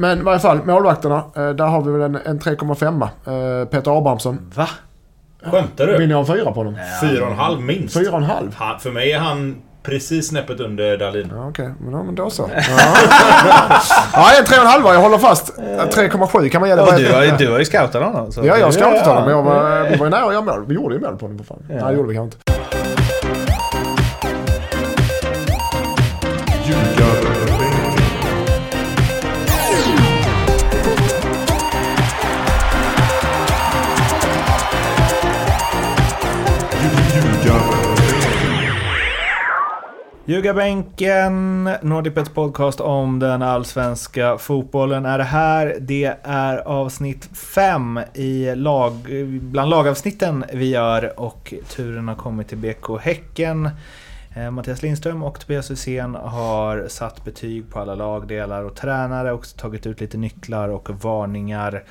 Men i varje fall, målvakterna. eh, Där har vi väl en, en 3,5. eh, Peter Abrahamsson. Va? Skämtar Vill du? ni ha en fyra på honom? Fyra och en halv minst. Fyra och en halv? Han, för mig är han precis snäppet under Dahlin. Ja, Okej, men, ja, men då så. Ja, ja en 3,5 jag håller fast. 3,7 kan man ge det. Ja, du, har, ju- du har ju scoutat honom. Så. Ja, jag ska inte ta Ja, honom. Men jag var, vi var ju nära att göra mål. Vi gjorde ju mål på honom. För fan. Nej, det gjorde vi kanske inte. Ljugarbänken, Nordipets podcast om den allsvenska fotbollen är det här. Det är avsnitt 5 i lag, bland lagavsnitten vi gör och turen har kommit till BK Häcken. Eh, Mattias Lindström och Tobias Hysén har satt betyg på alla lagdelar och tränare och tagit ut lite nycklar och varningar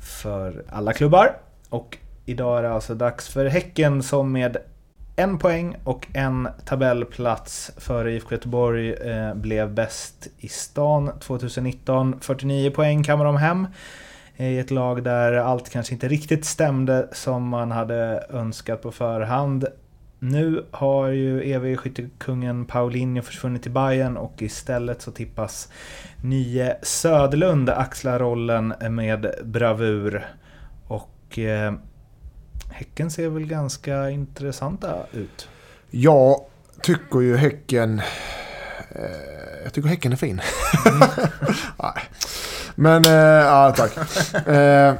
för alla klubbar. Och idag är det alltså dags för Häcken som med en poäng och en tabellplats före IFK Göteborg eh, blev bäst i stan 2019. 49 poäng kammar de hem eh, i ett lag där allt kanske inte riktigt stämde som man hade önskat på förhand. Nu har ju EV-skyttekungen Paulinho försvunnit till Bayern och istället så tippas nye Söderlund axla rollen med bravur. Och eh, Häcken ser väl ganska intressanta ut. Jag tycker ju Häcken... Eh, jag tycker Häcken är fin. nej. Men, eh, ja tack. Eh,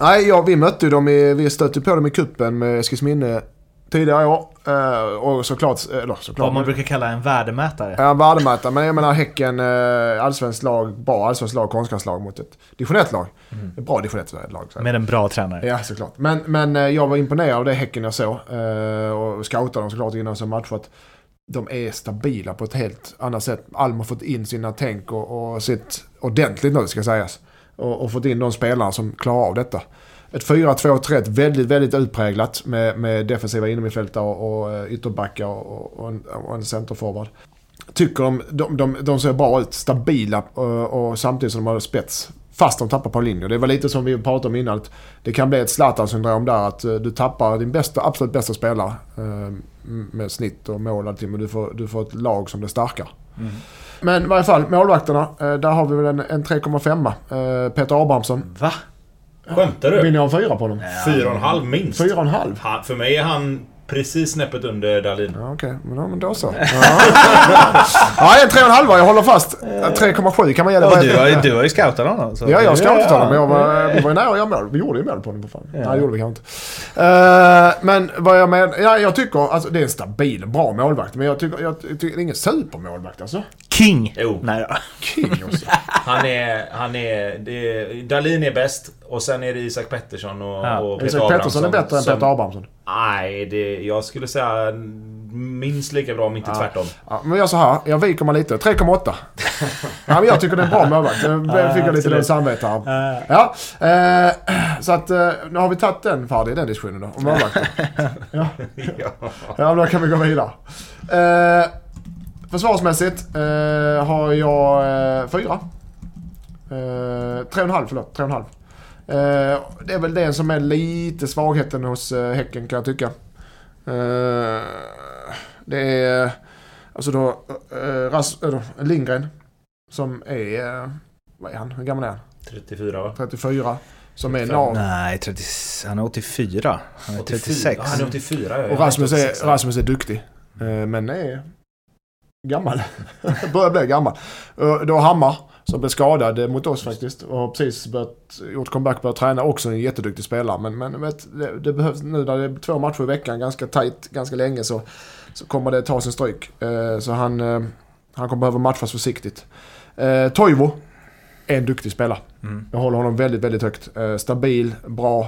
nej, ja, vi mötte ju dem i... Vi stötte på dem i kuppen med Eskilsminne tidigare år. Eh, och såklart... Eller såklart. Vad man brukar kalla en värdemätare. Ja, värdemätare. Men jag menar Häcken, eh, allsvenskt lag, bra allsvenskt lag, konstgräslag mot ett divisionellt lag. Ett bra divisionellt lag. Så. Med en bra tränare. Ja, såklart. Men, men eh, jag var imponerad av det Häcken jag såg. eh, Och scoutade dem såklart innan som matchat. De är stabila på ett helt annat sätt. Alm har fått in sina tänk och, och sitt ordentligt nu ska sägas. Och, och fått in de spelare som klarar av detta. Ett 4-2-3 väldigt, väldigt utpräglat med, med defensiva innermittfältare och, och eh, ytterbackar och, och, en, och en centerforward. Tycker de, de, de, de ser bra ut, stabila och, och samtidigt som de har spets. Fast de tappar Paulinho. Det var lite som vi pratade om innan. Att det kan bli ett Zlatan-syndrom där. Att eh, du tappar din bästa, absolut bästa spelare. eh, Med snitt och mål och allting. Men du får, du får ett lag som blir starkare. Men i varje fall, målvakterna. eh, Där har vi väl en, en 3,5. eh, Peter Abrahamsson. Va? Skämtar Vill du? ni ha en fyra på honom? Fyra och en halv minst. Fyra och en halv? Han, för mig är han precis snäppet under Dahlin. Ja, Okej, men, då- men då så. Ja, ja en 3,5 jag håller fast. 3,7 kan man ge det. Ja, du, har, ju- du har ju scoutat honom. Så. Ja, jag ta ja. honom. Men jag var, vi var ju nära att göra mål. Vi gjorde ju mål på honom. För fan. Ja. Nej, det gjorde vi kanske inte. Eh, men vad jag menar, ja, jag tycker, alltså det är en stabil, bra målvakt. Men jag tycker, jag tycker det är ingen supermålvakt alltså. King! Jo. Nej då. King också. Han är... Han är det, Dahlin är bäst och sen är det Isak Pettersson och, Ja. och Peter Isak Pettersson är bättre än Peter Abrahamsson. Nej, det, jag skulle säga minst lika bra om inte Ja. tvärtom. Ja, men jag så här, jag viker mig lite. 3,8. Ja, men jag tycker det är en bra målvakt. Jag Ja, fick jag lite den samvete här. Ja, eh, så att eh, nu har vi tagit den färdig, den diskussionen då. Om målvakten. Ja. Ja. Då kan vi gå vidare. Eh, försvarsmässigt eh, har jag eh, fyra. Eh, tre och en halv, förlåt. Tre och en halv. Eh, det är väl det som är lite svagheten hos eh, Häcken kan jag tycka. Eh, det är alltså då eh, Ras, Lindgren som är, eh, vad är han, hur gammal är han? 34 va? 34. Som är 35. nav. Nej, 30, han är 84. Han är 36. Ja, han är 84 ja. Och Rasmus är, Rasmus är duktig. Men är gammal. Börjar bli gammal. Då Hammar, som blev skadad mot oss faktiskt. Och har precis börjat, gjort comeback, börjat träna. Också en jätteduktig spelare. Men, men vet, det, det behövs nu när det är två matcher i veckan, ganska tajt, ganska länge, så, så kommer det ta sin stryk. Eh, Så han, eh, han kommer behöva matchas försiktigt. Eh, Toivo är en duktig spelare. Mm. Jag håller honom väldigt, väldigt högt. Eh, stabil, bra.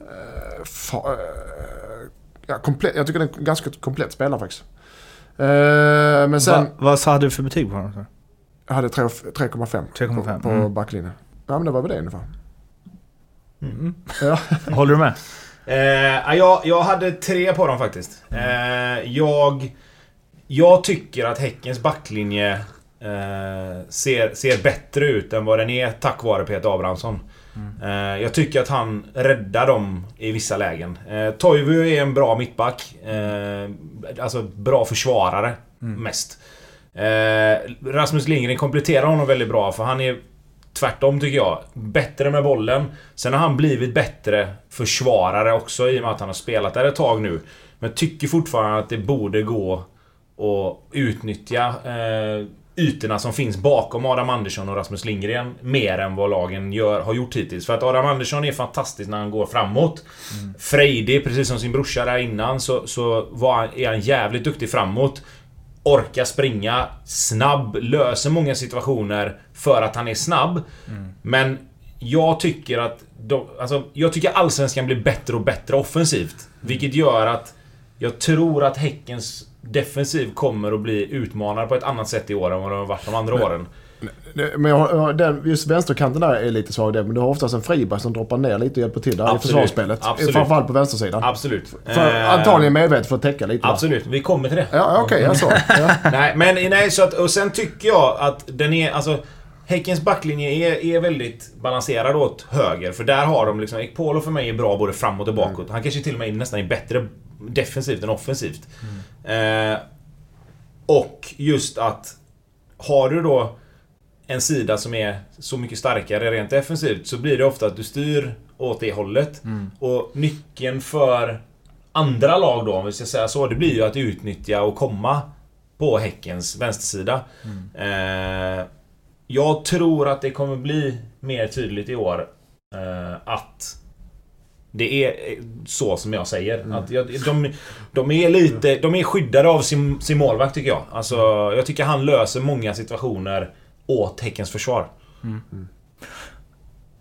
Eh, fa- eh, ja, komplett, jag tycker det är en ganska komplett spelare faktiskt. Eh, men sen, Va, vad sa du för betyg på honom? Jag hade tre- 3,5 3,5, på, på mm. backlinjen. Ja men det var väl det ungefär. Mm. Ja. Håller du med? Eh, jag, jag hade tre på dem faktiskt. Eh, jag, jag tycker att Häckens backlinje eh, ser, ser bättre ut än vad den är tack vare Peter Abrahamsson. Eh, jag tycker att han räddar dem i vissa lägen. Eh, Toivo är en bra mittback. Eh, alltså bra försvarare mest. Eh, Rasmus Lindgren kompletterar honom väldigt bra för han är tvärtom tycker jag. Bättre med bollen. Sen har han blivit bättre försvarare också i och med att han har spelat där ett tag nu. Men tycker fortfarande att det borde gå att utnyttja eh, ytorna som finns bakom Adam Andersson och Rasmus Lindgren mer än vad lagen gör, har gjort hittills. För att Adam Andersson är fantastisk när han går framåt. Mm. Frejdig, precis som sin brorsa där innan, så, så var han, är han jävligt duktig framåt. Orkar springa, snabb, löser många situationer för att han är snabb. Mm. Men jag tycker att... De, alltså, jag tycker Allsvenskan blir bättre och bättre offensivt. Mm. Vilket gör att jag tror att Häckens defensiv kommer att bli utmanad på ett annat sätt i år än vad de har varit de andra men, åren. Men jag, den, just vänsterkanten där är lite svag men du har oftast en Friberg som droppar ner lite och hjälper till där Absolut. i försvarsspelet. Absolut. Framförallt på vänstersidan. Absolut. För, eh, antagligen medvetet för att täcka lite. Absolut, där. vi kommer till det. Ja, okej, okay, jag. Ja. nej, men nej, så att, och sen tycker jag att den är, alltså Häckens backlinje är, är väldigt balanserad åt höger. För där har de liksom... Ekpolo för mig är bra både framåt och bakåt. Mm. Han kanske till och med nästan är bättre defensivt än offensivt. Mm. Eh, och just att... Har du då en sida som är så mycket starkare rent defensivt så blir det ofta att du styr åt det hållet. Mm. Och nyckeln för andra lag då, om vi ska säga så, det blir ju att utnyttja och komma på Häckens vänstersida. Mm. Eh, jag tror att det kommer bli mer tydligt i år eh, att det är eh, så som jag säger. Mm. Att jag, de, de, är lite... De är skyddade av sin, sin målvakt tycker jag. Alltså, jag tycker han löser många situationer åt Häckens försvar. Mm. Mm.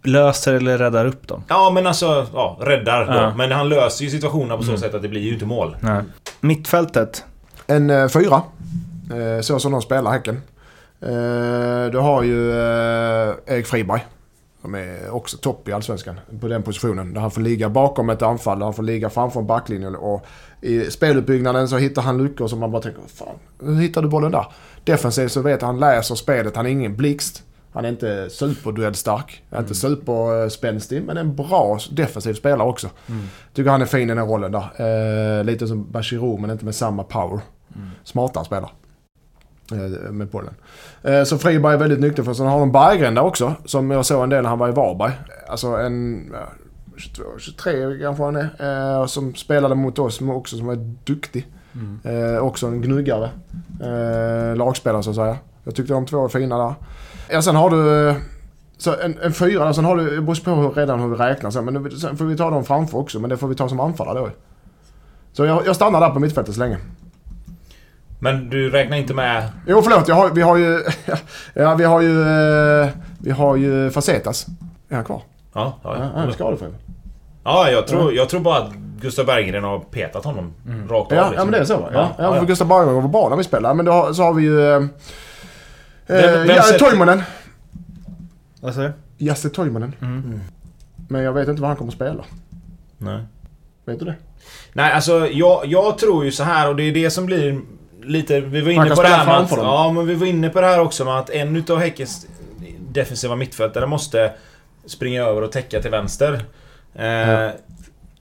Löser eller räddar upp dem? Ja, men alltså... Ja, räddar ja. då. Men han löser ju situationerna på så mm. sätt att det blir ju inte mål. Nej. Mittfältet? En eh, fyra. Eh, så som de spelar Häcken. Eh, du har ju eh, Erik Friberg. Som är också topp i Allsvenskan på den positionen. Där han får ligga bakom ett anfall, där han får ligga framför en backlinje. Och I speluppbyggnaden så hittar han luckor som man bara tänker, fan, hur hittar du bollen där? Defensivt så vet han, läser spelet, han är ingen blixt. Han är inte superduellstark, mm. inte superspänstig, men en bra defensiv spelare också. Mm. Tycker han är fin i den rollen där. Eh, lite som Bachirou, men inte med samma power. Mm. Smartare spelare. Eh, med bollen. Eh, så Friberg är väldigt nyttig för Sen har de Berggren där också. Som jag såg en del när han var i Varberg. Alltså en... 22, 23 kanske han är. Eh, som spelade mot oss också som var duktig. Mm. också en gnuggare. lagspelare så att säga. Jag tyckte de två var fina där. Ja, sen har du... Så en, en fyra, sen har du, det beror på hur, redan hur vi räknar sen, men sen får vi ta dem framför också, men det får vi ta som anfallare då. Så jag, jag stannar där på mittfältet så länge. Men du räknar inte med... Jo, förlåt. Jag har, vi har ju... ja, vi har ju... Eh, vi har ju Facetas. Är han kvar? Ja, ja. ja han är skadefri. Ja, jag tror, jag tror bara att Gustav Berggren har petat honom mm. rakt av. Ja, liksom. ja, men det är så va? Ja, ja, ja, för Gustav Berggren var bra när vi spelade. Men då, så har vi ju... Eh, vem, vem ja, Toivonen. Vad säger du? Jasse Toivonen. Mm. Mm. Men jag vet inte vad han kommer att spela. Nej. Vet du det? Nej, alltså jag, jag tror ju så här och det är det som blir lite... Vi var inne på det här med att, Ja, men vi var inne på det här också med att en utav Häckens defensiva mittfältare måste springa över och täcka till vänster. Eh, ja.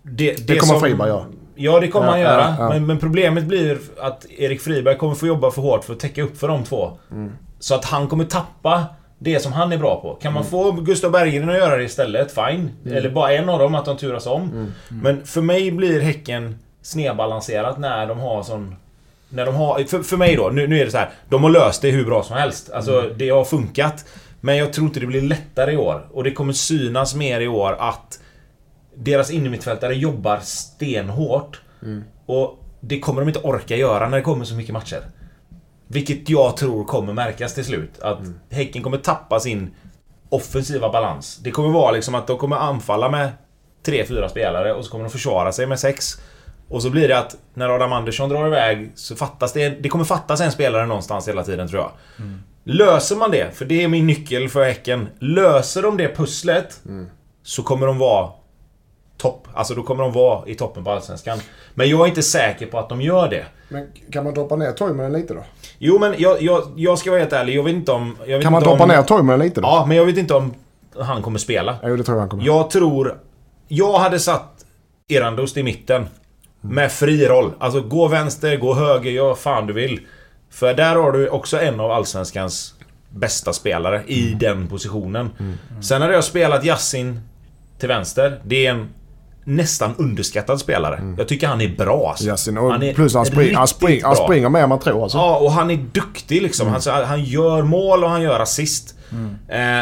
det, det, det, kommer som, Friberg göra. Ja, det kommer ja, han göra. Men, men, problemet blir att Erik Friberg kommer få jobba för hårt för att täcka upp för de två. Mm. Så att han kommer tappa det som han är bra på. Kan man mm. få Gustav Berggren att göra det istället, fine. Mm. Eller bara en av dem, att de turas om. Mm. Men för mig blir Häcken snedbalanserat när de har sån när de har, för, för mig då, nu, nu är det så här. De har löst det hur bra som helst. Alltså mm. det har funkat. Men jag tror inte det blir lättare i år. Och det kommer synas mer i år att deras innermittfältare jobbar stenhårt. Mm. Och det kommer de inte orka göra när det kommer så mycket matcher. Vilket jag tror kommer märkas till slut. Att mm. Häcken kommer tappa sin offensiva balans. Det kommer vara liksom att de kommer anfalla med 3-4 spelare och så kommer de försvara sig med 6. Och så blir det att när Adam Andersson drar iväg så fattas det... Det kommer fattas en spelare någonstans hela tiden tror jag. Mm. Löser man det, för det är min nyckel för Häcken. Löser de det pusslet mm. så kommer de vara topp. Alltså då kommer de vara i toppen på Allsvenskan. Men jag är inte säker på att de gör det. Men kan man droppa ner Toivonen lite då? Jo men jag, jag, jag ska vara helt ärlig, jag vet inte om... Jag vet Kan man inte droppa om, ner Toivonen lite då? Ja, men jag vet inte om han kommer spela. Jo, det tror jag han kommer. Jag tror... Jag hade satt Erandust i mitten. Med fri roll. Alltså gå vänster, gå höger, gör fan du vill. För där har du också en av Allsvenskans bästa spelare i den positionen. Sen hade jag spelat Yassin till vänster. Det är en nästan underskattad spelare. Jag tycker han är bra alltså. Och Han är plus han, spring, han, spring, han springer mer än man tror alltså. Ja, och han är duktig liksom. Han, så- han gör mål och han gör assist. Eh,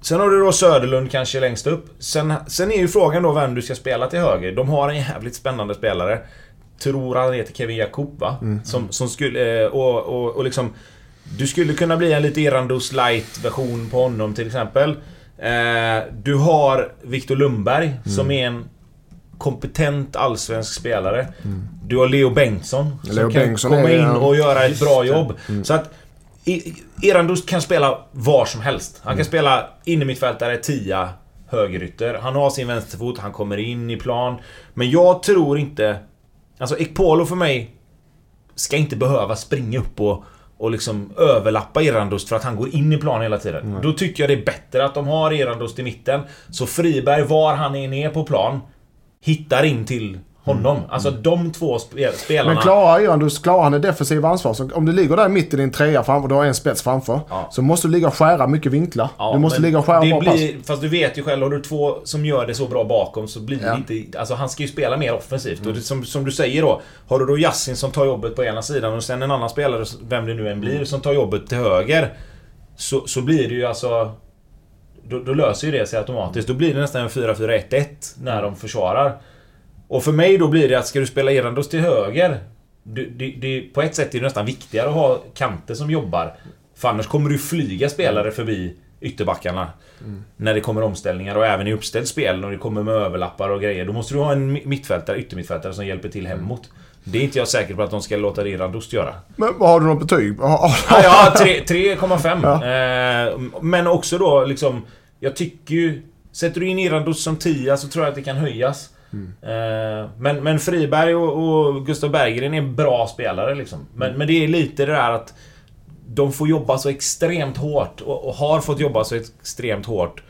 sen har du då Söderlund kanske längst upp. Sen, sen är ju frågan då vem du ska spela till höger. De har en jävligt spännande spelare. Tror han heter Kevin Jakob va? Som, som skulle... Eh, och, och, och liksom... Du skulle kunna bli en lite Irandus light version på honom till exempel. Eh, du har Viktor Lundberg som är en kompetent allsvensk spelare. Du har Leo Bengtsson som Leo kan Bengtsson komma in och göra ett bra jobb. Mm. Så att Erandust kan spela var som helst. Han kan spela innermittfältare, tia, högerytter. Han har sin vänsterfot, han kommer in i plan. Men jag tror inte... Alltså Ekpolo för mig ska inte behöva springa upp och, och liksom överlappa Erandust för att han går in i plan hela tiden. Då tycker jag det är bättre att de har Erandust i mitten. Så Friberg, var han än är på plan, hittar in till honom. Alltså de två spe- spelarna... Men klarar Irandus, klarar han det defensiva ansvar? Så om du ligger där mitt i din trea framför och du har en spets framför. Ja. Så måste du ligga och skära mycket vinklar. Ja, du måste ligga och skära det bra pass. blir, Fast du vet ju själv, har du två som gör det så bra bakom så blir Ja. det inte... Alltså han ska ju spela mer offensivt. Och det, som, som du säger då, har du då Yassin som tar jobbet på ena sidan och sen en annan spelare, vem det nu än blir, som tar jobbet till höger. Så, så blir det ju alltså... Då, då löser ju det sig automatiskt. Då blir det nästan en 4-4-1-1 när de försvarar. Och för mig då blir det att ska du spela Erandos till höger det, det, det, På ett sätt är det nästan viktigare att ha kanter som jobbar. För annars kommer du flyga spelare förbi ytterbackarna. När det kommer omställningar och även i uppställt spel när det kommer med överlappar och grejer. Då måste du ha en mi- mittfältare, yttermittfältare som hjälper till hemåt. Det är inte jag säker på att de ska låta Erandos göra. Men vad har du något betyg? Ja, ja tre- 3,5. Eh, men också då liksom... Jag tycker ju... Sätter du in Irandus som 10 så tror jag att det kan höjas. Eh, men, men Friberg och, och Gustav Berggren är bra spelare liksom. Men, men det är lite det där att... De får jobba så extremt hårt och, och har fått jobba så extremt hårt.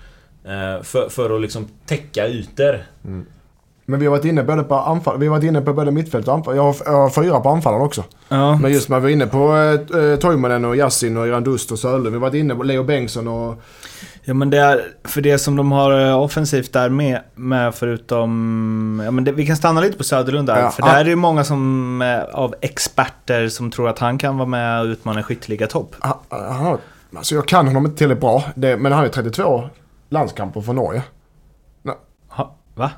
eh, för, för att liksom täcka ytor. Men vi har varit inne både på anfall, vi har varit inne på både mittfält och anfall. Jag har, jag har fyra på anfallen också. Ja. Men just när vi var inne på eh, Toivonen och Yassin och Irandust och Sörlund. Vi har varit inne på Leo Bengtsson och... Ja men det är, för det som de har eh, offensivt där med, med förutom... Ja men det, vi kan stanna lite på Söderlund där. Ja. För där är det många som, eh, av experter som tror att han kan vara med och utmana skytteliga topp. Han, han har, alltså jag kan honom inte tillräckligt bra. Det, men han har ju 32 landskamper för Norge. Ha, va?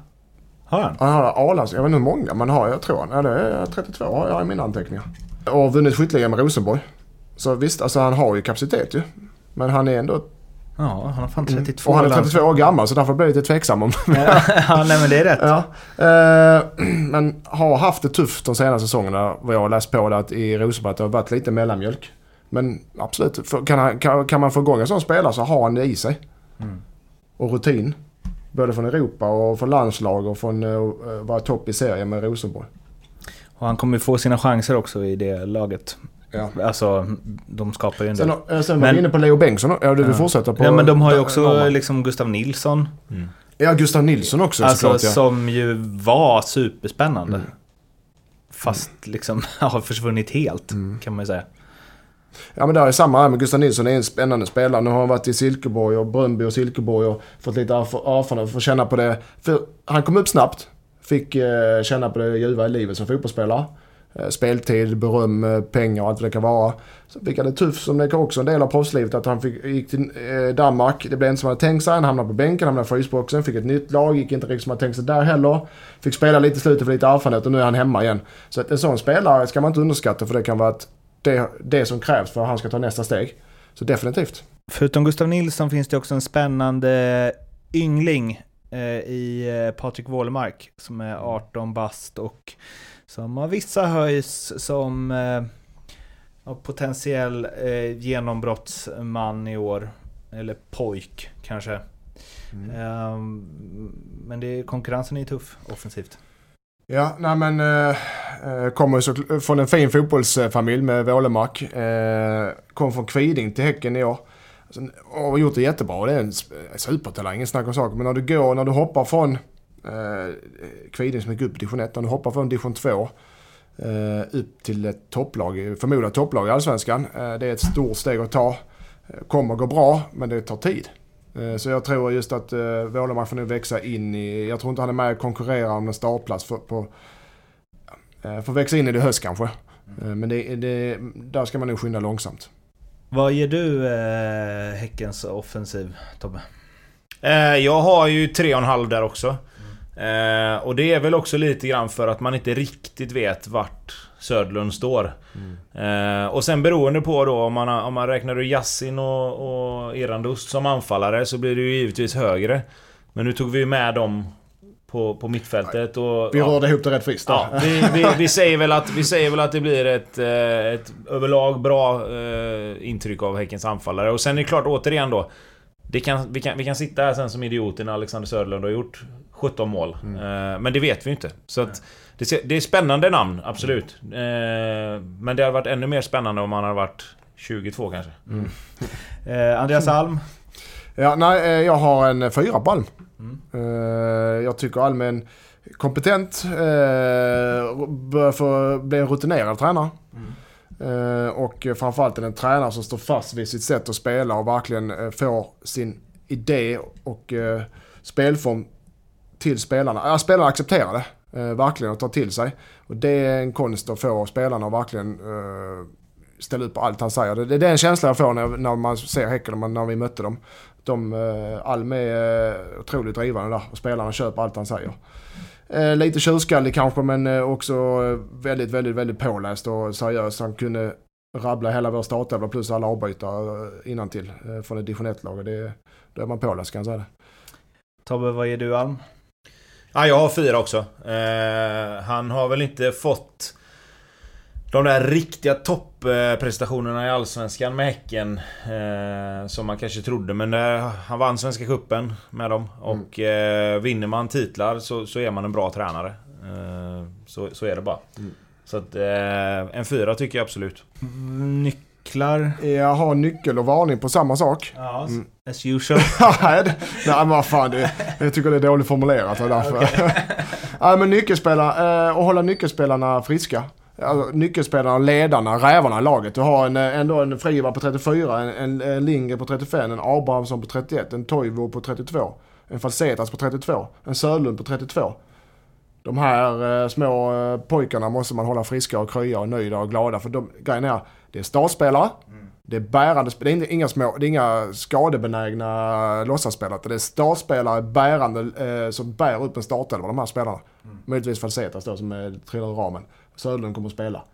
Har han? Han har A-lands, jag vet inte hur många man har, jag tror han. Ja, det är 32 har jag i mina anteckningar. Och vunnit skytteligan med Rosenborg. Så visst, alltså han har ju kapacitet ju. Men han är ändå... Ja, han har fan 32 Och han är lands- 32 år gammal så därför blir jag lite tveksam om... ja, nej men det är rätt. ja. Eh, men har haft det tufft de senaste säsongerna vad jag har läst på det att i Rosenborg att det har varit lite mellanmjölk. Men absolut, för, kan, han, kan, kan man få igång en sån spelare så har han det i sig. Och rutin. Både från Europa och från landslag och från att vara topp i serien med Rosenborg. Och han kommer få sina chanser också i det laget. Ja. Alltså, de skapar ju en Sen, del. eh, sen var vi Men- inne på Leo Bengtsson. Ja, du vill Ja. fortsätta på... Ja men de har ju också liksom Gustav Nilsson. Ja, Gustav Nilsson också Alltså såklart ja. som ju var superspännande. Mm. Fast liksom har försvunnit helt Mm. kan man ju säga. Ja men det är samma här med Gustav Nilsson, är en spännande spelare. Nu har han varit i Silkeborg och Bröndby och Silkeborg och fått lite erf- erfarenhet, få känna på det. För han kom upp snabbt, fick eh, känna på det ljuva i livet som fotbollsspelare. Eh, speltid, beröm, eh, pengar och allt vad det kan vara. Så fick han det tufft som det också en del av proffslivet att han fick, gick till eh, Danmark. Det blev inte som han hade tänkt sig. Han hamnade på bänken, hamnade i frysboxen, fick ett nytt lag, gick inte riktigt som han tänkt sig där heller. Fick spela lite i slutet för lite erfarenhet och nu är han hemma igen. Så att en sån spelare ska man inte underskatta för det kan vara att det, det som krävs för att han ska ta nästa steg. Så definitivt. Förutom Gustav Nilsson finns det också en spännande yngling i Patrik Wålemark som är 18 bast och som har vissa höjs som eh, potentiell eh, genombrottsman i år. Eller pojk kanske. Mm. Ehm, men det, konkurrensen är tuff offensivt. Ja, nej men eh, eh, kommer så, från en fin fotbollsfamilj med Wålemark. Eh, kom från Kviding till Häcken i år. Alltså, och gjort det jättebra. Det är en supertalang, ingen snack om saker. Men när du går, när du hoppar från eh, Kviding som gick upp i division 1, när du hoppar från division 2 eh, upp till ett topplag, förmodat topplag i Allsvenskan. Eh, det är ett stort steg att ta. Eh, Kommer gå bra, men det tar tid. Eh, Så jag tror just att uh, Wålemark får nu växa in i, jag tror inte han är med och konkurrerar om en startplats för, på, uh, får växa in i det höst kanske. Eh, men det, det, där ska man nog skynda långsamt. Vad ger du eh, Häckens offensiv, Tobbe? Eh, jag har ju 3,5 där också. Eh, och det är väl också lite grann för att man inte riktigt vet vart Söderlund står. Eh, och sen beroende på då om man, om man räknar ur Yassin och, och Erandust som anfallare så blir det ju givetvis högre. Men nu tog vi ju med dem på, på mittfältet och... Vi ja. rörde ihop det rätt friskt. Ja, vi, vi, vi, säger väl att, vi säger väl att det blir ett, eh, ett överlag bra eh, intryck av Häckens anfallare. Och sen är det klart, återigen då. Det kan, vi, kan, vi kan sitta här sen som idioter när Alexander Söderlund har gjort 17 mål. Mm. Eh, men det vet vi ju inte. Så att det, det är spännande namn, absolut. Eh, men det hade varit ännu mer spännande om han hade varit 22 kanske. Eh, Andreas Alm? Ja, nej, eh, jag har en fyra på Alm. Mm. Eh, Jag tycker Alm är en kompetent, eh, börjar få bli en rutinerad tränare. Eh, Eh, och framförallt är det en tränare som står fast vid sitt sätt att spela och verkligen eh, får sin idé och eh, spelform till spelarna. Ja, spelarna accepterar det. Verkligen och tar till sig. Och det är en konst att få spelarna att verkligen ställa upp på allt han säger. Det, det är den känslan jag får när, när man ser Häcken, när vi mötte dem. De, eh, Alm är eh, otroligt drivande där och spelarna köper allt han säger. Eh, lite tjurskallig kanske men eh, också eh, väldigt, väldigt, väldigt påläst och seriös. Han kunde rabbla hela vår startelva plus alla avbytare innantill eh, från ett division 1-lag. och det- Då är man påläst kan jag säga det. Tobbe, vad ger du Alm? Ja, jag har fyra också. Eh, han har väl inte fått de där riktiga topprestationerna i Allsvenskan med Häcken. Eh, som man kanske trodde. Men eh, han vann Svenska Cupen med dem. Och eh, vinner man titlar så, så är man en bra tränare. Eh, så, så är det bara. Mm. Så att eh, en fyra tycker jag absolut. Nycklar? Jag har nyckel och varning på samma sak. Ja, Mm. as usual. Nej, men vad fan, det, jag tycker det är dåligt formulerat. och därför. Nej men nyckelspelare, eh, och hålla nyckelspelarna friska. Alltså, nyckelspelarna, ledarna, rävarna i laget. Du har en, eh, ändå en Friva på 34, en, en, en Linger på 35, en Abrahamsson på 31, en Toivo på 32, en Falsetas på 32, en Sörlund på 32. De här eh, små eh, pojkarna måste man hålla friska och krya och nöjda och glada. För de, grejen är, det är startspelare. Det är bärande spelare, det är inga, små, det är inga skadebenägna eh, låtsasspelare. utan Det är startspelare bärande, eh, som bär upp en startelva, de här spelarna. Möjligtvis Falsetas då som är, trillar ur ramen. Söderlund kommer att spela.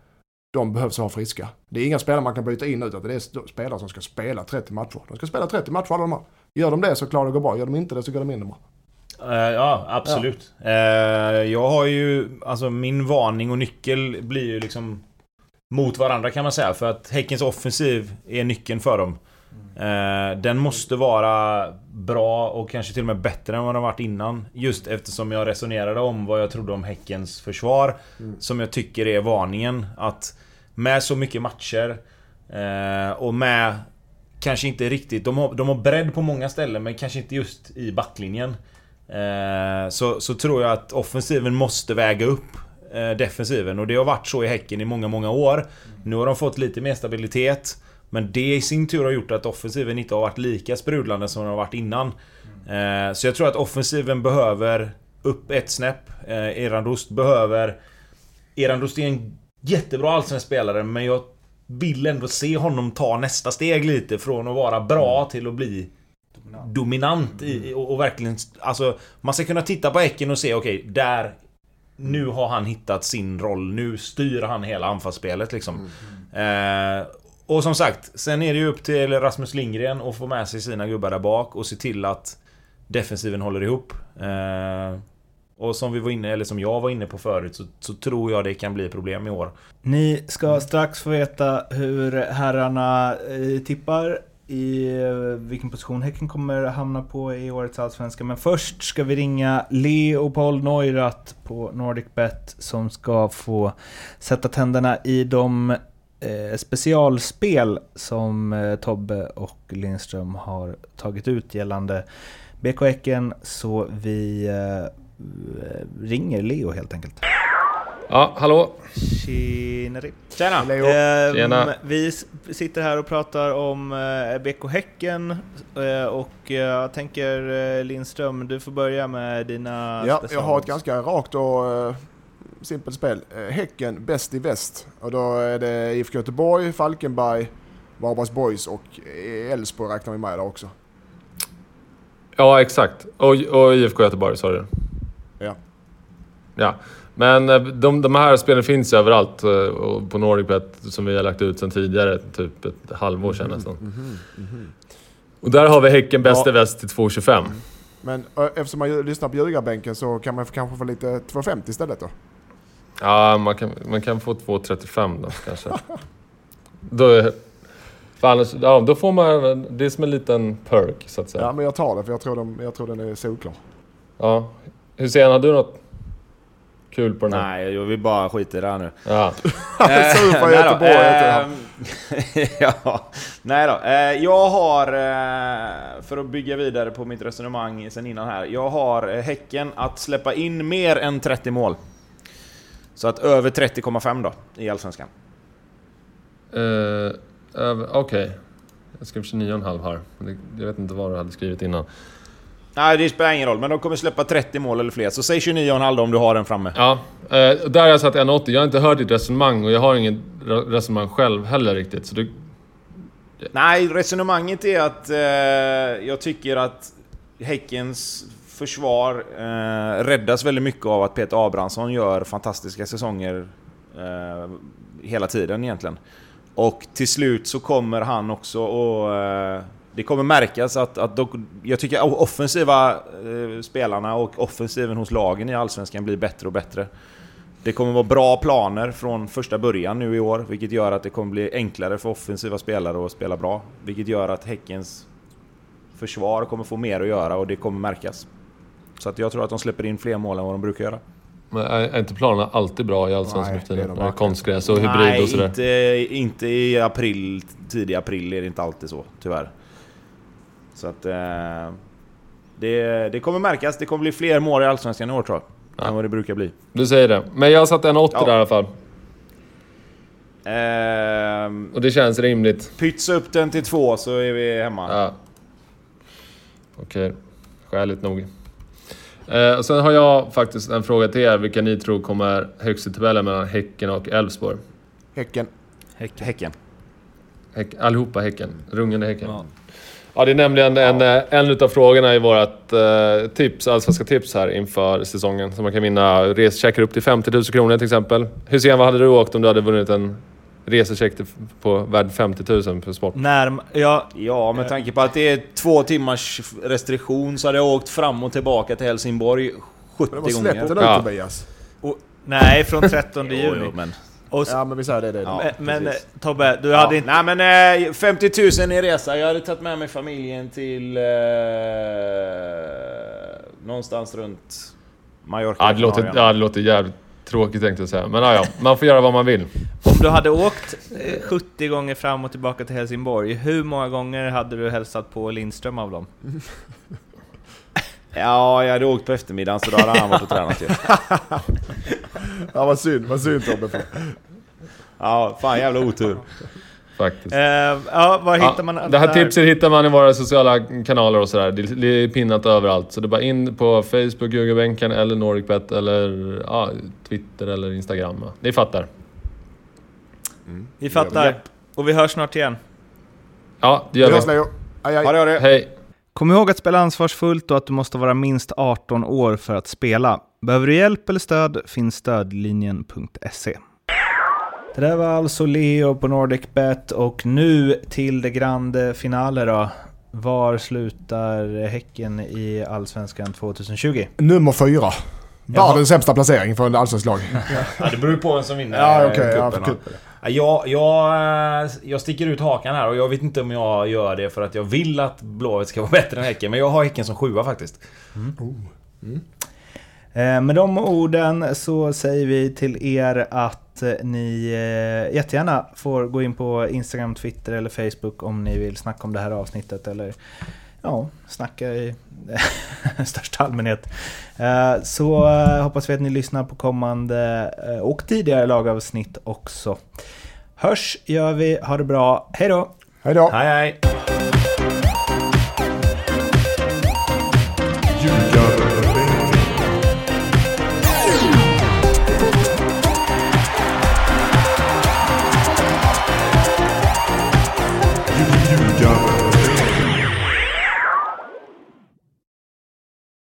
De behövs vara friska. Det är inga spelare man kan byta in utan det är spelare som ska spela 30 matcher. De ska spela 30 matcher alla de här. Gör de det så klarar det gå bra. Gör de inte det så går det mindre bra. Eh, ja, absolut. Eh, jag har ju... Alltså min varning och nyckel blir ju liksom... Mot varandra kan man säga. För att Häckens offensiv är nyckeln för dem. Eh, den måste vara bra och kanske till och med bättre än vad den varit innan. Just eftersom jag resonerade om vad jag trodde om Häckens försvar. Som jag tycker är varningen. Att med så mycket matcher eh, och med Kanske inte riktigt, de har, de har bredd på många ställen men kanske inte just i backlinjen. Eh, så, så tror jag att offensiven måste väga upp defensiven och det har varit så i Häcken i många, många år. Nu har de fått lite mer stabilitet. Men det i sin tur har gjort att offensiven inte har varit lika sprudlande som den har varit innan. Eh, så jag tror att offensiven behöver upp ett snäpp. Eh, Erandust behöver... Erandust är en jättebra allsvensk spelare men jag vill ändå se honom ta nästa steg lite från att vara bra till att bli dominant i, och, och verkligen... Alltså, man ska kunna titta på Häcken och se okej, där... Nu har han hittat sin roll. Nu styr han hela anfallsspelet liksom. Eh, och som sagt, sen är det ju upp till Rasmus Lindgren att få med sig sina gubbar där bak och se till att defensiven håller ihop. Eh, och som vi var inne, eller som jag var inne på förut, så, så tror jag det kan bli problem i år. Ni ska strax få veta hur herrarna eh, tippar i eh, vilken position Häcken kommer hamna på i årets Allsvenska. Men först ska vi ringa Leopold Neurath på NordicBet som ska få sätta tänderna i de eh, specialspel som eh, Tobbe och Lindström har tagit ut gällande BK Häcken. Så vi eh, ringer Leo helt enkelt. Ja, hallå? Tjenare. Tjena! Leo. Ehm, Tjena. Vi sitter här och pratar om eh, BK Häcken eh, och jag tänker eh, Lindström, du får börja med dina Ja, jag har ett ganska rakt och simpelt spel. Eh, häcken bäst i väst. Och då är det IFK Göteborg, Falkenberg, Varbergs Boys och eh, Elfsborg räknar vi med där också. Ja, exakt. Och, och IFK Göteborg, sa du? Ja. Ja. Men eh, de, de här spelen finns ju överallt på NordicBet som vi har lagt ut sedan tidigare, typ ett halvår sedan nästan. Och där har vi Häcken bäst i väst till 2,25. Men eftersom man lyssnar på ljugarbänken så kan man kanske få lite 2,50 istället då. Ja, man kan, man kan få 2,35 då kanske. då, för annars, ja, då får man... Det är som en liten perk, så att säga. Ja, men jag tar det för jag tror, de, jag tror den är solklar. Ja. Hussein, har du något kul på den här? Nej, jag vill bara skita i det här nu. Ja. På nej då, Göteborg, heter ehm, ja, nej då. Eh, jag har, eh, för att bygga vidare på mitt resonemang sen innan här. Jag har eh, Häcken att släppa in mer än 30 mål. Så att över 30,5 då, i Allsvenskan. Uh, Okej. Jag skrev 29,5 här. Jag vet inte vad du hade skrivit innan. Nej, det spelar ingen roll, men de kommer släppa 30 mål eller fler. Så säg 29,5 då om du har den framme. Ja, eh, där har jag satt 1,80. Jag har inte hört ditt resonemang och jag har inget re- resonemang själv heller riktigt. Så du, Nej, resonemanget är att eh, jag tycker att Häckens försvar eh, räddas väldigt mycket av att Peter Abrahamsson gör fantastiska säsonger eh, hela tiden egentligen. Och till slut så kommer han också och eh, det kommer märkas att, att dock, jag tycker offensiva eh, spelarna och offensiven hos lagen i Allsvenskan blir bättre och bättre. Det kommer vara bra planer från första början nu i år, vilket gör att det kommer bli enklare för offensiva spelare att spela bra. Vilket gör att Häckens försvar kommer få mer att göra och det kommer märkas. Så att jag tror att de släpper in fler mål än vad de brukar göra. men är är inte planerna alltid bra i Allsvenskan Nej, nu för tiden? Konstgräs och hybrid Nej, och sådär. inte, inte i april, tidig april är det inte alltid så, tyvärr. Så att... Eh, det, det kommer märkas, det kommer bli fler mål i Allsvenskan i år tror jag. Ja. Än vad det brukar bli. Du säger det. Men jag har satt 1,80 Ja. där i alla fall. Eh, Och det känns rimligt. pytsa upp den till två så är vi hemma. Ja. Okej, skäligt nog. Eh, och sen har jag faktiskt en fråga till er. Vilka ni tror kommer högst i tabellen mellan Häcken och Elfsborg? Häcken. Häcken. Häck, allihopa Häcken. Rungande Häcken. Ja. Ja, det är nämligen en, eh, en utav frågorna i vårt eh, tips, allsvenska tips här inför säsongen. Så man kan vinna resecheckar upp till 50 000 kronor till exempel. Hussein, vad hade du åkt om du hade vunnit en resecheck på värd 50 000 för sport? När, ja, Ja, med tanke på att det är två timmars restriktion så hade jag åkt fram och tillbaka till Helsingborg 70 Men vad släppte gånger. Ja. Tobias? nej, från 13 Jo, juni. jo, men... Och, Ja men vi säger det. det. Ja. men precis. eh, Tobbe, du Ja, hade inte... Nej men eh, 50 000 i resa. Jag hade tagit med mig familjen till... Eh, någonstans runt Mallorca. Ja, det låter, ja, det låter jävligt tråkigt tänkte jag säga. Men ja, ja, man får göra vad man vill. Om du hade åkt eh, 70 gånger fram och tillbaka till Helsingborg, hur många gånger hade du hälsat på Lindström av dem? Ja, jag hade åkt på eftermiddagen så då hade han varit och tränat ju. Ja vad synd, vad synd Tobbe. Ja, fan jävla otur. Faktiskt. Eh, ja, var hittar man Ja, allt det här tipset hittar man i våra sociala kanaler och sådär. Det, det är pinnat överallt. Så det är bara in på Facebook, Ljugarbänken eller NordicBet eller ja, Twitter eller Instagram. Ni fattar. Vi fattar. Och vi hörs snart igen. Ja, det Vi gör hörs vi. Leo. Aj, aj. Ha det, ha det. Hej! Kom ihåg att spela ansvarsfullt och att du måste vara minst 18 år för att spela. Behöver du hjälp eller stöd finns stödlinjen.se. Det där var alltså Leo på NordicBet och nu till det grande finale då. Var slutar Häcken i Allsvenskan 2020? Nummer fyra. Världens sämsta placering för en allsvensk lag. Ja, det beror ju på vem som vinner Ja, ja, cupen, ja. Jag, jag, eh, jag sticker ut hakan här och jag vet inte om jag gör det för att jag vill att Blåvitt ska vara bättre än Häcken. Men jag har Häcken som sjua faktiskt. Eh, Med de orden så säger vi till er att eh, ni eh, jättegärna får gå in på Instagram, Twitter eller Facebook om ni vill snacka om det här avsnittet eller ja, snacka i största allmänhet. Eh, Så eh, hoppas vi att ni lyssnar på kommande eh, och tidigare lagavsnitt också. Hörs gör vi, ha det bra, hej då! Hej då. Hej hej!